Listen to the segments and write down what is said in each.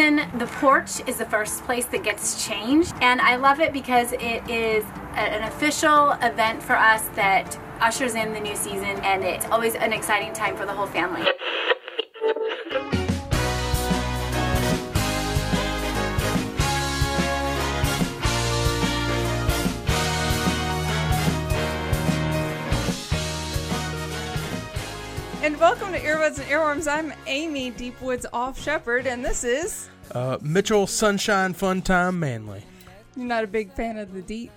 Season, the porch is the first place that gets changed, and I love it because it is an official event for us that ushers in the new season, and it's always an exciting time for the whole family. And welcome to Earbuds and Earworms. I'm Amy Deepwoods Off Shepherd, and this is. Uh, Mitchell Sunshine Fun Time Manly. You're not a big fan of the DEET.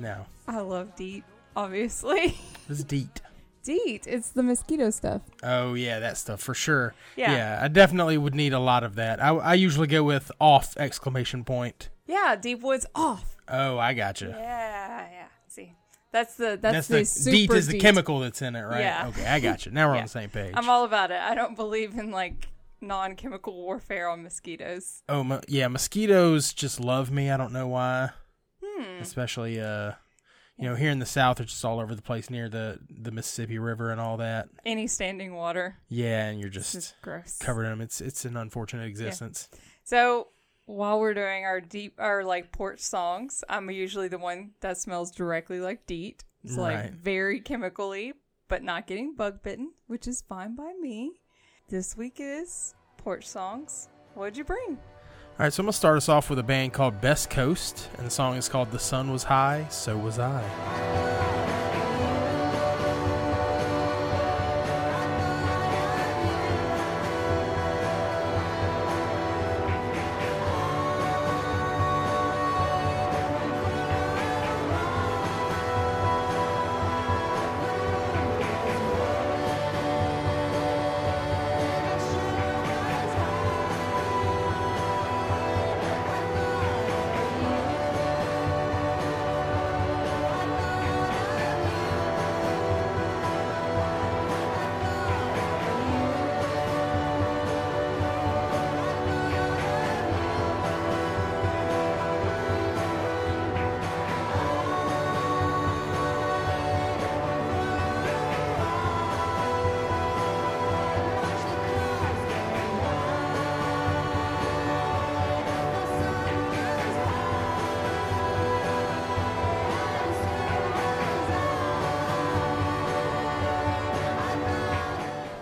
No, I love DEET, obviously. this is DEET. DEET, it's the mosquito stuff. Oh yeah, that stuff for sure. Yeah. I definitely would need a lot of that. I, I usually go with off exclamation point. Yeah, Deepwoods off. Oh, I gotcha. Yeah, yeah. See, that's the That's that's, the, the super DEET is the DEET. chemical that's in it, right? Yeah. Okay, I got you. Now we're Yeah. on the same page. I'm all about it. I don't believe in like non-chemical warfare on mosquitoes. oh mo- yeah, mosquitoes just love me. I don't know why. Hmm. Especially uh, you know, here in the South, they're just all over the place near the the Mississippi River and all that. Any standing water, Yeah, and you're just gross. covered in them. It's it's an unfortunate existence. So while we're doing our deep, our like porch songs, I'm usually the one that smells directly like DEET. It's like Right. very chemically, but not getting bug bitten, which is fine by me. This week is porch songs. What'd you bring? All right, so I'm gonna start us off with a band called Best Coast, and the song is called "The Sun Was High, So Was I."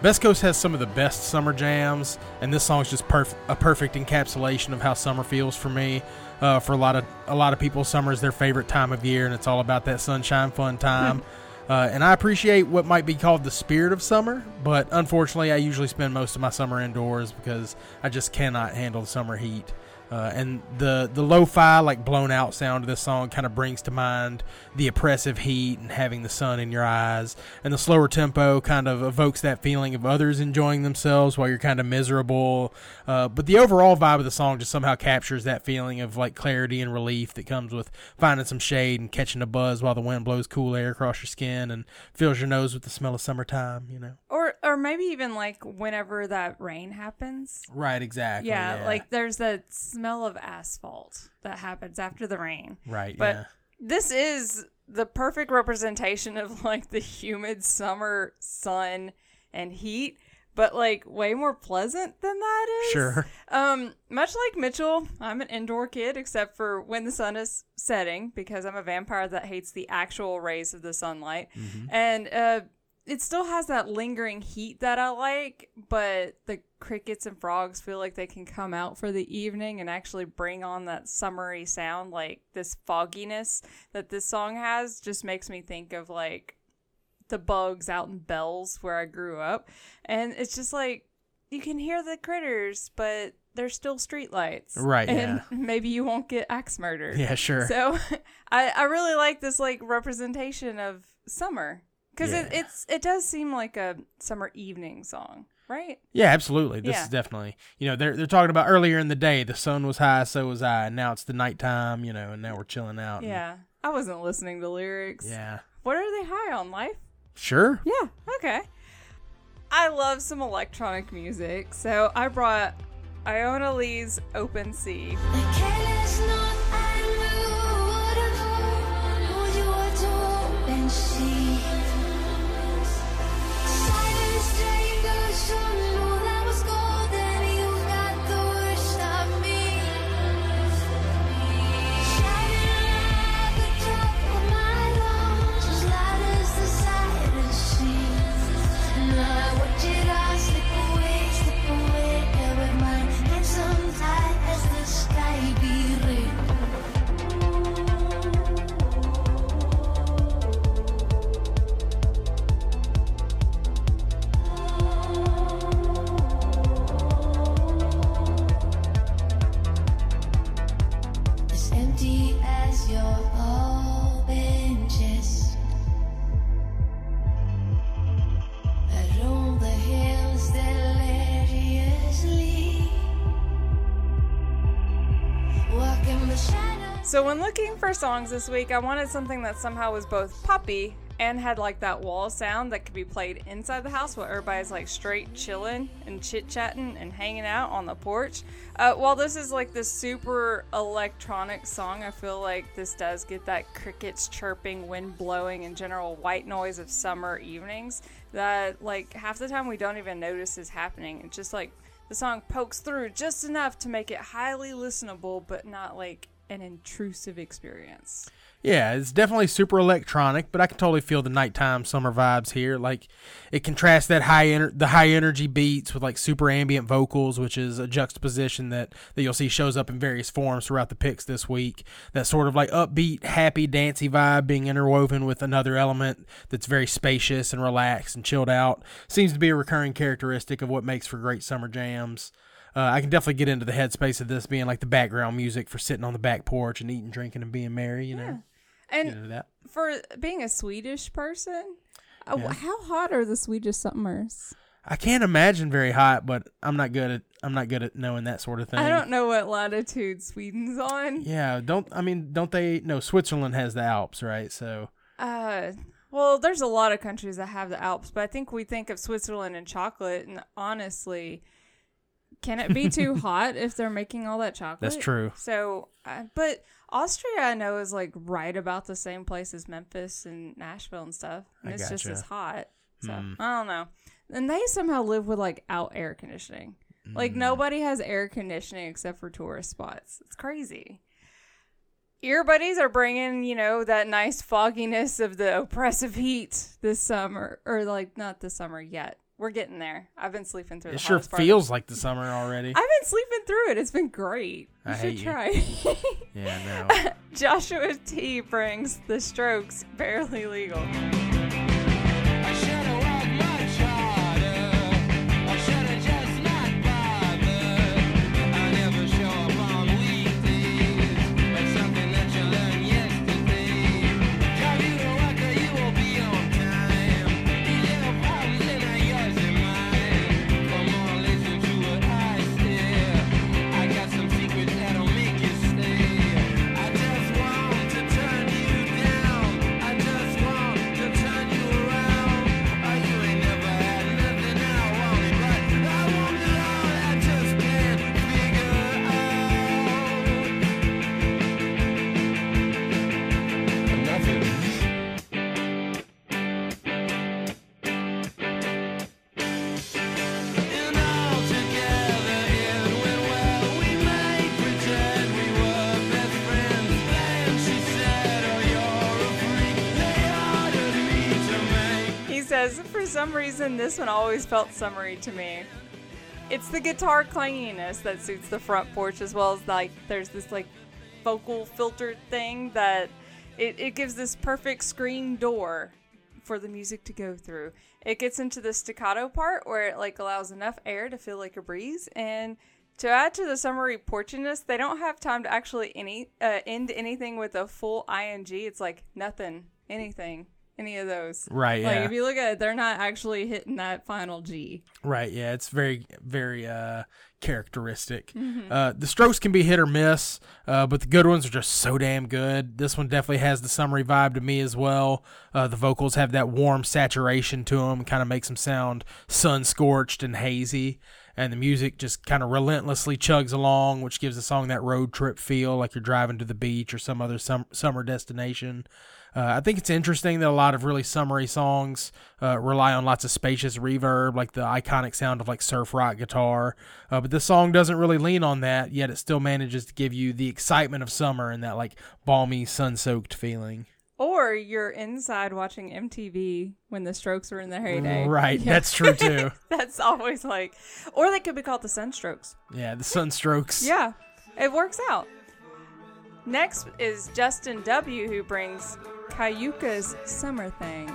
Best Coast has some of the best summer jams, and this song is just perf- a perfect encapsulation of how summer feels for me. Uh, for a lot of a lot of people, summer is their favorite time of year, and it's all about that sunshine, fun time. uh, and I appreciate what might be called the spirit of summer, but unfortunately, I usually spend most of my summer indoors because I just cannot handle the summer heat. Uh, and the the lo-fi like blown out sound of this song kind of brings to mind the oppressive heat and having the sun in your eyes. And the slower tempo kind of evokes that feeling of others enjoying themselves while you're kind of miserable. Uh, but the overall vibe of the song just somehow captures that feeling of like clarity and relief that comes with finding some shade and catching a buzz while the wind blows cool air across your skin and fills your nose with the smell of summertime you know? Or or maybe even like whenever that rain happens. right exactly Yeah, like there's that smell of asphalt that happens after the rain. right but- yeah This is the perfect representation of like the humid summer sun and heat, but like way more pleasant than that is. sure Um, much like Mitchell, I'm an indoor kid except for when the sun is setting because I'm a vampire that hates the actual rays of the sunlight. And uh it still has that lingering heat that I like, but the crickets and frogs feel like they can come out for the evening and actually bring on that summery sound like this fogginess that this song has just makes me think of like the bugs out in Bells where I grew up. And it's just like you can hear the critters, but there's still streetlights. Right, And maybe you won't get axe murder. yeah sure So I, I really like this like representation of summer. Because it, it's it does seem like a summer evening song, right? Yeah, absolutely. This Yeah. is definitely you know they're they're talking about earlier in the day the sun was high, so was I. And now it's the nighttime, you know, and now we're chilling out. and- Yeah. I wasn't listening to lyrics. yeah, What are they high on? Life? sure. Yeah, okay. I love some electronic music, so I brought Ionnalee's Open Sea. So when looking for songs this week, I wanted something that somehow was both poppy and had like that wall sound that could be played inside the house while everybody's like straight chilling and chit chatting and hanging out on the porch. Uh, while this is like this super electronic song, I feel like this does get that crickets chirping, wind blowing, and general white noise of summer evenings that like half the time we don't even notice is happening. It's just like the song pokes through just enough to make it highly listenable, but not like an intrusive experience. Yeah, it's definitely super electronic, but I can totally feel the nighttime summer vibes here. Like it contrasts that high ener- the high energy beats with like super ambient vocals, which is a juxtaposition that that you'll see shows up in various forms throughout the picks this week. That sort of like upbeat, happy, dancey vibe being interwoven with another element that's very spacious and relaxed and chilled out seems to be a recurring characteristic of what makes for great summer jams. Uh, I can definitely get into the headspace of this being like the background music for sitting on the back porch and eating, drinking, and being merry. You know, And that. for being a Swedish person, Uh, Yeah. How hot are the Swedish summers? I can't imagine very hot, but I'm not good at I'm not good at knowing that sort of thing. I don't know what latitude Sweden's on. Yeah, don't I mean don't they? No, Switzerland has the Alps, right? So Uh, well, there's a lot of countries that have the Alps, but I think we think of Switzerland and chocolate, and honestly, can it be too hot if they're making all that chocolate? that's true. So, uh, but Austria, I know, is like right about the same place as Memphis and Nashville and stuff, and I it's just as hot. So Hmm. I don't know. And they somehow live with like out air conditioning. Like Hmm. nobody has air conditioning except for tourist spots. It's crazy. Ear buddies are bringing, you know, that nice fogginess of the oppressive heat this summer, or like not this summer yet. We're getting there. I've been sleeping through. It the sure hottest part feels like the summer already. I've been sleeping through it. It's been great. You I should hate you. try. yeah, no. Joshua T brings the Strokes barely legal. Some reason, this one always felt summery to me. It's the guitar clanginess that suits the front porch as well as like there's this like vocal filtered thing that it, it gives this perfect screen door for the music to go through. It gets into the staccato part where it like allows enough air to feel like a breeze and to add to the summery porchiness, they don't have time to actually any uh, end anything with a full ing. It's like nothing, anything, any of those. Right, Like yeah. if you look at it, they're not actually hitting that final G. Right, yeah, it's very, very uh, characteristic. Mm-hmm. Uh, the strokes can be hit or miss, uh, but the good ones are just so damn good. This one definitely has the summery vibe to me as well. Uh, the vocals have that warm saturation to them, kind of makes them sound sun scorched and hazy. And the music just kind of relentlessly chugs along, which gives the song that road trip feel, like you're driving to the beach or some other sum- summer destination. Uh, I think it's interesting that a lot of really summery songs uh, rely on lots of spacious reverb, like the iconic sound of like surf rock guitar. Uh, but this song doesn't really lean on that, yet it still manages to give you the excitement of summer and that like balmy, sun soaked feeling. Or you're inside watching MTV when the Strokes were in their heyday. Right, Yeah. that's true too. That's always like, or they could be called the Sunstrokes. yeah, the sunstrokes. Yeah, it works out. Next is Justin W., who brings Cayucas Summer Thing.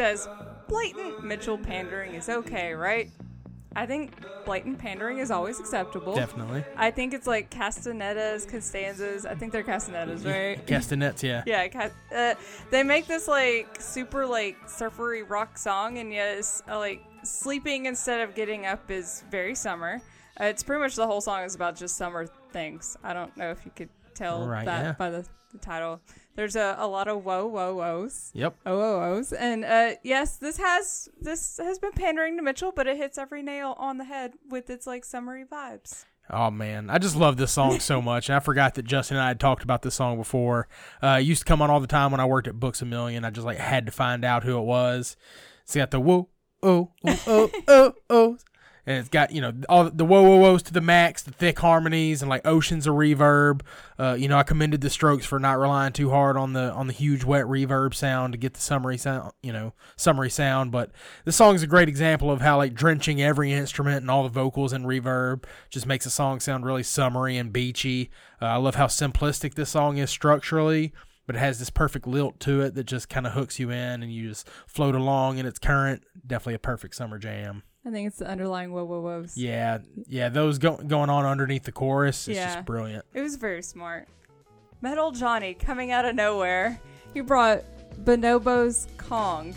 Says, blatant Mitchell pandering is okay, right? I think blatant pandering is always acceptable. Definitely. I think it's like castanetas, Costanzas. I think they're castanetas, right? Castanets, yeah. Yeah, ca- uh, they make this like super like surfery rock song, and yes, uh, like sleeping instead of getting up is very summer. Uh, it's pretty much the whole song is about just summer things. I don't know if you could tell Right, that yeah. by the, the title. There's a, a lot of whoa whoa whoas. Yep. OOOs. And uh, yes, this has this has been pandering to Mitchell, but it hits every nail on the head with its like summery vibes. Oh man, I just love this song so much. And I forgot that Justin and I had talked about this song before. Uh, it used to come on all the time when I worked at Books a Million. I just like had to find out who it was. It's got the whoa, oh, oh, oh, oh, oh, and it's got you know all the whoa, whoa, whoas to the max, the thick harmonies, and like oceans of reverb. Uh, you know, I commended the Strokes for not relying too hard on the on the huge wet reverb sound to get the summery sound, you know, summery sound. But this song is a great example of how like drenching every instrument and all the vocals and reverb just makes a song sound really summery and beachy. Uh, I love how simplistic this song is structurally, but it has this perfect lilt to it that just kind of hooks you in and you just float along in its current. Definitely a perfect summer jam. I think it's the underlying whoa whoa whoas. Yeah, yeah, those go- going on underneath the chorus is Yeah. just brilliant. It was very smart. Metal Johnny coming out of nowhere. He brought Bonobo's Kong.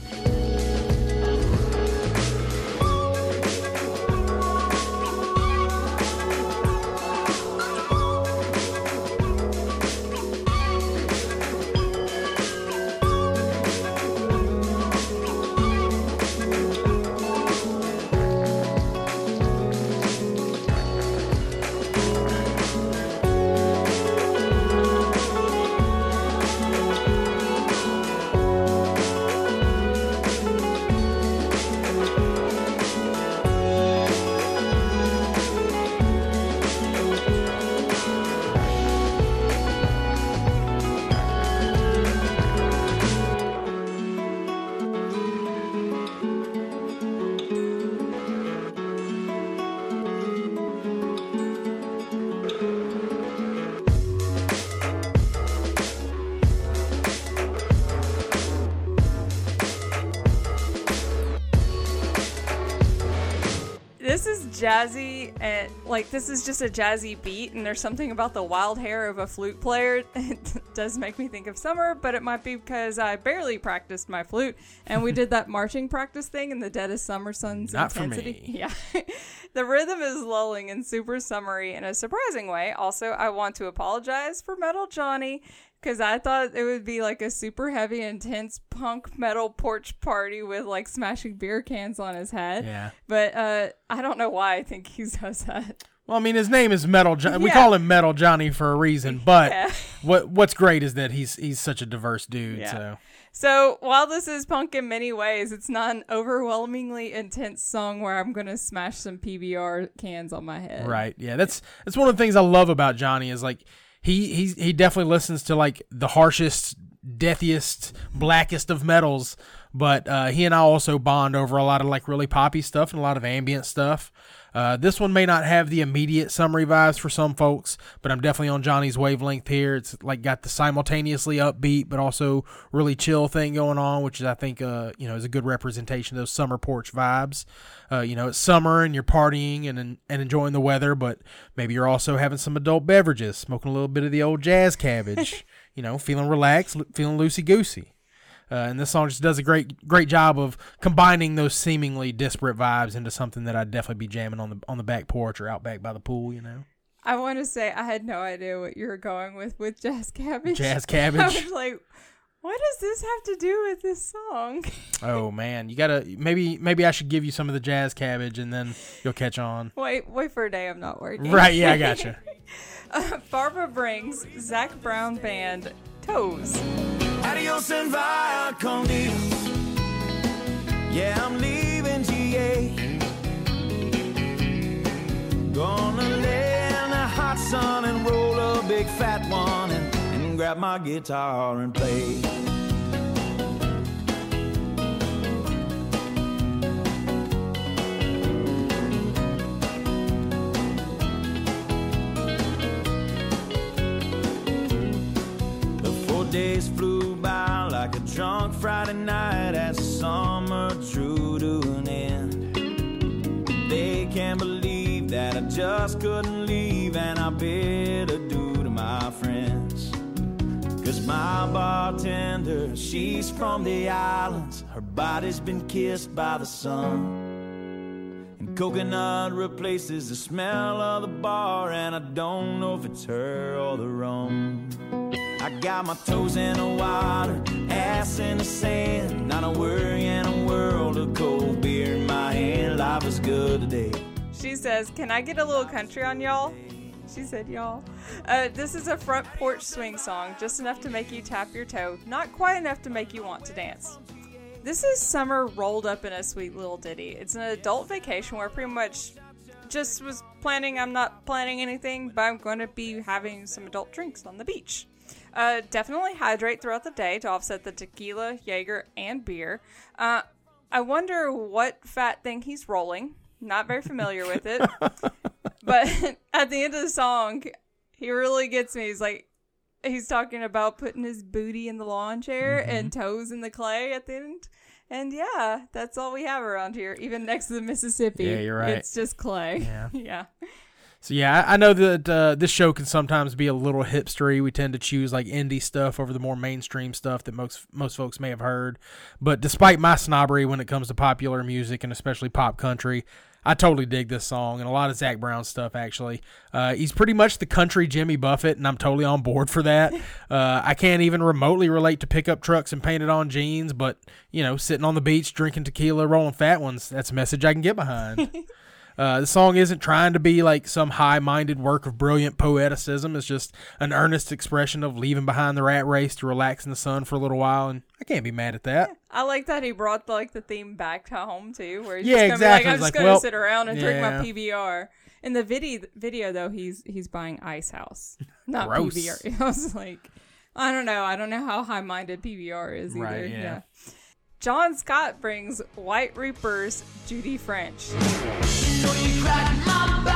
Jazzy and like this is just a jazzy beat and there's something about the wild hair of a flute player it does make me think of summer but it might be because I barely practiced my flute and we did that marching practice thing in the dead of summer sun's Not for intensity. me. Yeah. the rhythm is lulling and super summery in a surprising way. Also, I want to apologize for Metal Johnny because I thought it would be like a super heavy, intense punk metal porch party with like smashing beer cans on his head. Yeah. But uh, I don't know why I think he does that. Well, I mean, his name is Metal. Jo- We call him Metal Johnny for a reason, but Yeah. what what's great is that he's he's such a diverse dude. Yeah. So So while this is punk in many ways, it's not an overwhelmingly intense song where I'm gonna smash some PBR cans on my head. right, yeah, that's that's one of the things I love about Johnny is like he he's, he definitely listens to like the harshest, deathiest, blackest of metals. But uh, he and I also bond over a lot of like really poppy stuff and a lot of ambient stuff. Uh, this one may not have the immediate summary vibes for some folks, but I'm definitely on Johnny's wavelength here. It's like got the simultaneously upbeat but also really chill thing going on, which is I think uh, you know is a good representation of those summer porch vibes. Uh, you know, it's summer and you're partying and and enjoying the weather, but maybe you're also having some adult beverages, smoking a little bit of the old jazz cabbage. you know, feeling relaxed, feeling loosey goosey. Uh, and this song just does a great great job of combining those seemingly disparate vibes into something that I'd definitely be jamming on the on the back porch or out back by the pool. You know, I want to say I had no idea what you were going with with Jazz Cabbage. Jazz cabbage. I was like, what does this have to do with this song? oh man, you gotta maybe maybe I should give you some of the jazz cabbage and then you'll catch on. wait, wait for a day I'm not working. Right? Yeah, I gotcha. Uh, Barbara brings Zac Brown Band Toes. Adios and via con Dios. Yeah, I'm leaving GA. Gonna lay in the hot sun and roll a big fat one and, and grab my guitar and play. The four days flew like a drunk Friday night as summer drew to an end. They can't believe that I just couldn't leave, and I bid adieu to my friends. Cause my bartender, she's from the islands. Her body's been kissed by the sun. And coconut replaces the smell of the bar, and I don't know if it's her or the rum. I got my toes in the water, ass in the sand. Not a worry in a world of cold beer in my hand. Life is good today. She says, Can I get a little country on y'all? She said, Y'all. Uh, this is a front porch swing song, just enough to make you tap your toe, not quite enough to make you want to dance. This is summer rolled up in a sweet little ditty. It's an adult vacation where I pretty much just was planning, I'm not planning anything, but I'm going to be having some adult drinks on the beach. Uh, definitely hydrate throughout the day to offset the tequila, Jaeger, and beer. Uh, I wonder what fat thing he's rolling. Not very familiar with it. but at the end of the song, he really gets me. He's like, he's talking about putting his booty in the lawn chair and toes in the clay at the end. And yeah, that's all we have around here, even next to the Mississippi. Yeah, you're right. It's just clay. Yeah. yeah. So yeah, I know that uh, this show can sometimes be a little hipstery. We tend to choose like indie stuff over the more mainstream stuff that most most folks may have heard. But despite my snobbery when it comes to popular music and especially pop country, I totally dig this song and a lot of Zac Brown stuff. Actually, uh, he's pretty much the country Jimmy Buffett, and I'm totally on board for that. Uh, I can't even remotely relate to pickup trucks and painted on jeans, but you know, sitting on the beach drinking tequila, rolling fat ones—that's a message I can get behind. Uh, the song isn't trying to be like some high minded work of brilliant poeticism. It's just an earnest expression of leaving behind the rat race to relax in the sun for a little while, and I can't be mad at that. I like that he brought like the theme back to home too, where he's Yeah, just exactly. be like, I'm just like, gonna well, sit around and drink my. PBR. In the video, video though, he's he's buying Icehouse, not. PBR. I was like, I don't know, I don't know how high minded PBR is either. Right, yeah. John Scott brings White Reaper's Judy French. You know you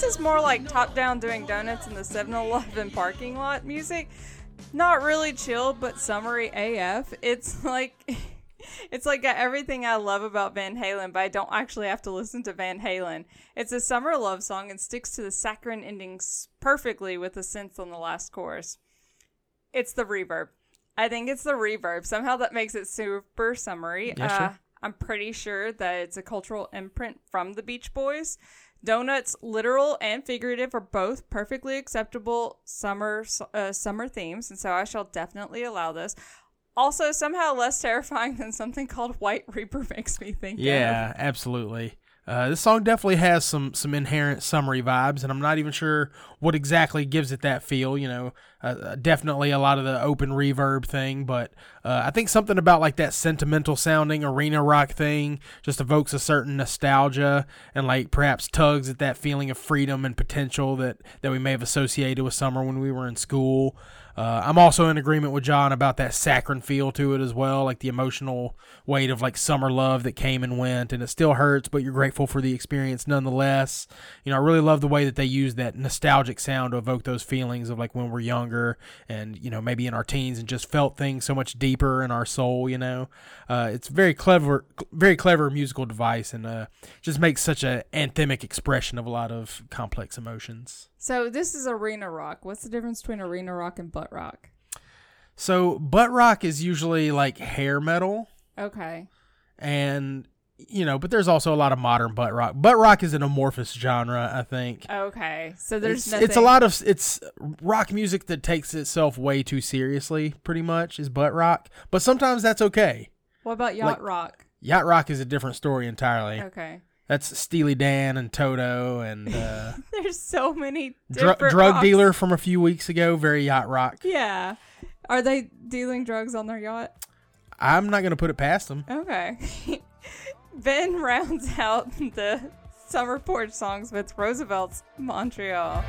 this is more like top down doing donuts in the 7 Eleven parking lot music. Not really chill, but summery AF. It's like. It's like got everything I love about Van Halen, but I don't actually have to listen to Van Halen. It's a summer love song and sticks to the saccharine endings perfectly with the synth on the last chorus. It's the reverb. I think it's the reverb. Somehow that makes it super summery. Yeah, sure. Uh, I'm pretty sure that it's a cultural imprint from the Beach Boys. Donuts, literal and figurative, are both perfectly acceptable summer uh, summer themes, and so I shall definitely allow this. Also, somehow less terrifying than something called White Reaper makes me think. of. Yeah, absolutely. Uh, this song definitely has some some inherent summery vibes, and I'm not even sure what exactly gives it that feel. You know, uh, definitely a lot of the open reverb thing, but uh, I think something about like that sentimental sounding arena rock thing just evokes a certain nostalgia and like perhaps tugs at that feeling of freedom and potential that that we may have associated with summer when we were in school. Uh, I'm also in agreement with John about that saccharine feel to it as well, like the emotional weight of like summer love that came and went, and it still hurts, but you're grateful for the experience nonetheless. You know, I really love the way that they use that nostalgic sound to evoke those feelings of like when we're younger and you know maybe in our teens and just felt things so much deeper in our soul. You know, uh, it's very clever, very clever musical device, and uh, just makes such a anthemic expression of a lot of complex emotions. So this is arena rock. What's the difference between arena rock and butt rock? So butt rock is usually like hair metal, Okay. and you know, but there's also a lot of modern butt rock. Butt rock is an amorphous genre, I think. Okay. So there's it's, nothing. it's a lot of it's rock music that takes itself way too seriously. Pretty much is butt rock, but sometimes that's okay. What about yacht like- rock? Yacht rock is a different story entirely. Okay. That's Steely Dan and Toto and uh, There's so many dr- drug rocks. dealer from a few weeks ago. Very yacht rock. Yeah. Are they dealing drugs on their yacht? I'm not gonna put it past them. Okay. ben rounds out the summer porch songs with Roosevelt's Montreal.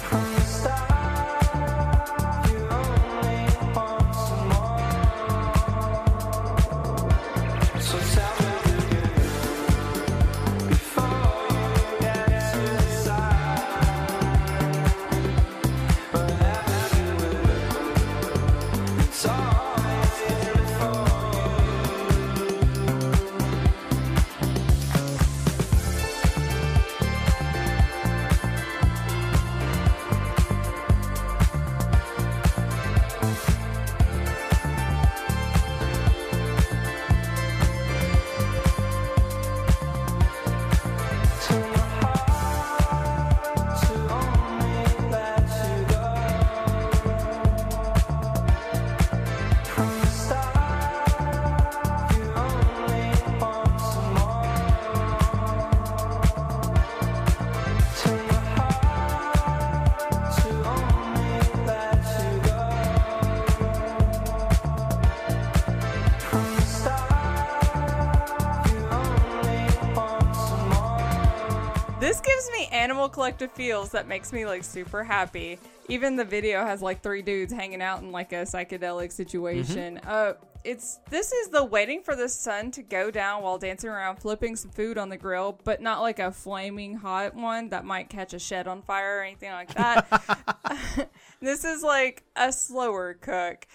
This gives me animal collective feels that makes me like super happy. Even the video has like three dudes hanging out in like a psychedelic situation. Uh it's this is the waiting for the sun to go down while dancing around flipping some food on the grill, but not like a flaming hot one that might catch a shed on fire or anything like that. this is like a slower cook.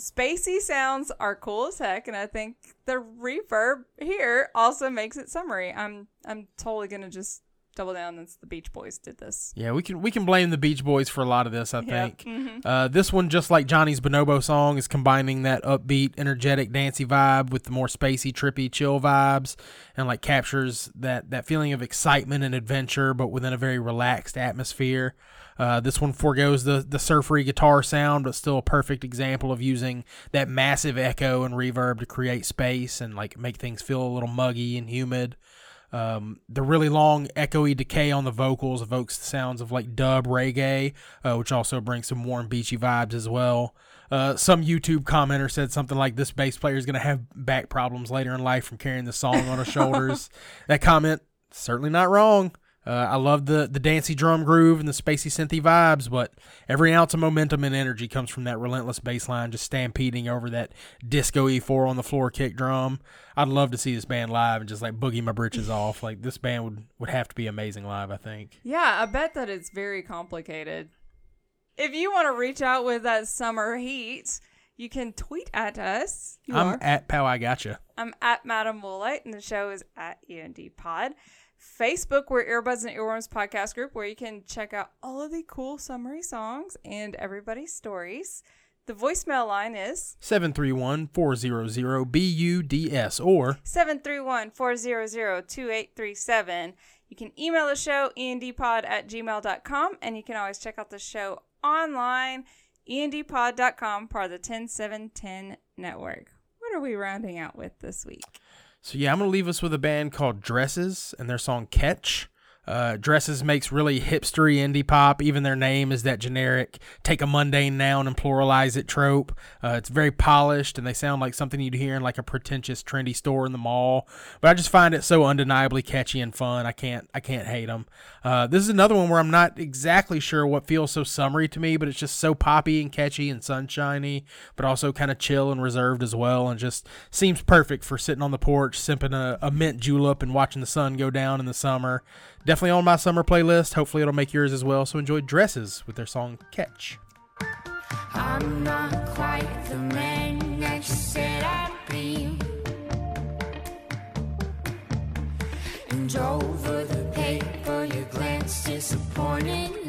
Spacey sounds are cool as heck, and I think the reverb here also makes it summery. I'm I'm totally gonna just double down. That's the Beach Boys did this. Yeah, we can we can blame the Beach Boys for a lot of this. I think uh, this one, just like Johnny's Bonobo song, is combining that upbeat, energetic, dancey vibe with the more spacey, trippy, chill vibes, and like captures that that feeling of excitement and adventure, but within a very relaxed atmosphere. Uh, this one foregoes the the surfery guitar sound, but still a perfect example of using that massive echo and reverb to create space and like make things feel a little muggy and humid. Um, the really long echoey decay on the vocals evokes the sounds of like dub reggae, uh, which also brings some warm beachy vibes as well. Uh, some YouTube commenter said something like this bass player is going to have back problems later in life from carrying the song on his shoulders. that comment certainly not wrong. Uh, I love the the dancey drum groove and the spacey synthy vibes, but every ounce of momentum and energy comes from that relentless bass line just stampeding over that disco E4 on the floor kick drum. I'd love to see this band live and just like boogie my britches off. Like this band would would have to be amazing live. I think. Yeah, I bet that it's very complicated. If you want to reach out with that summer heat, you can tweet at us. You I'm are. at Pow. I gotcha. I'm at Madam Woolite, and the show is at END Pod. Facebook, we're Earbuds and Earworms podcast group, where you can check out all of the cool summery songs and everybody's stories. The voicemail line is 731-400-BUDS or 731-400-2837. You can email the show, endpod at gmail.com, and you can always check out the show online, endpod.com, part of the 10710 network. What are we rounding out with this week? So yeah, I'm gonna leave us with a band called Dresses and their song Catch. Uh, Dresses makes really hipstery indie pop. Even their name is that generic take a mundane noun and pluralize it trope. Uh, it's very polished and they sound like something you'd hear in like a pretentious trendy store in the mall. But I just find it so undeniably catchy and fun. I can't I can't hate them. Uh, this is another one where I'm not exactly sure what feels so summery to me, but it's just so poppy and catchy and sunshiny, but also kind of chill and reserved as well, and just seems perfect for sitting on the porch, sipping a, a mint julep and watching the sun go down in the summer. Definitely on my summer playlist. Hopefully, it'll make yours as well. So enjoy Dresses with their song Catch. I'm not quite the man that you said I'd be. And over the paper, you glanced disappointedly.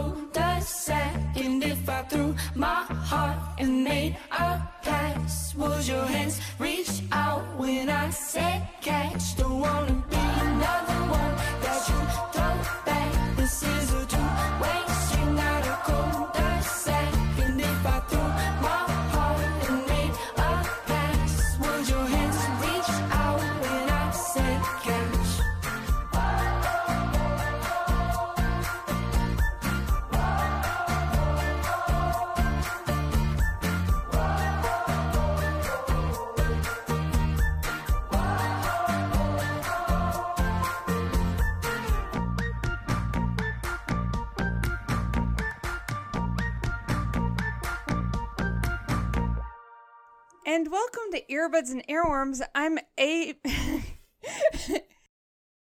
hold a second if I threw my heart and made a earbuds and earworms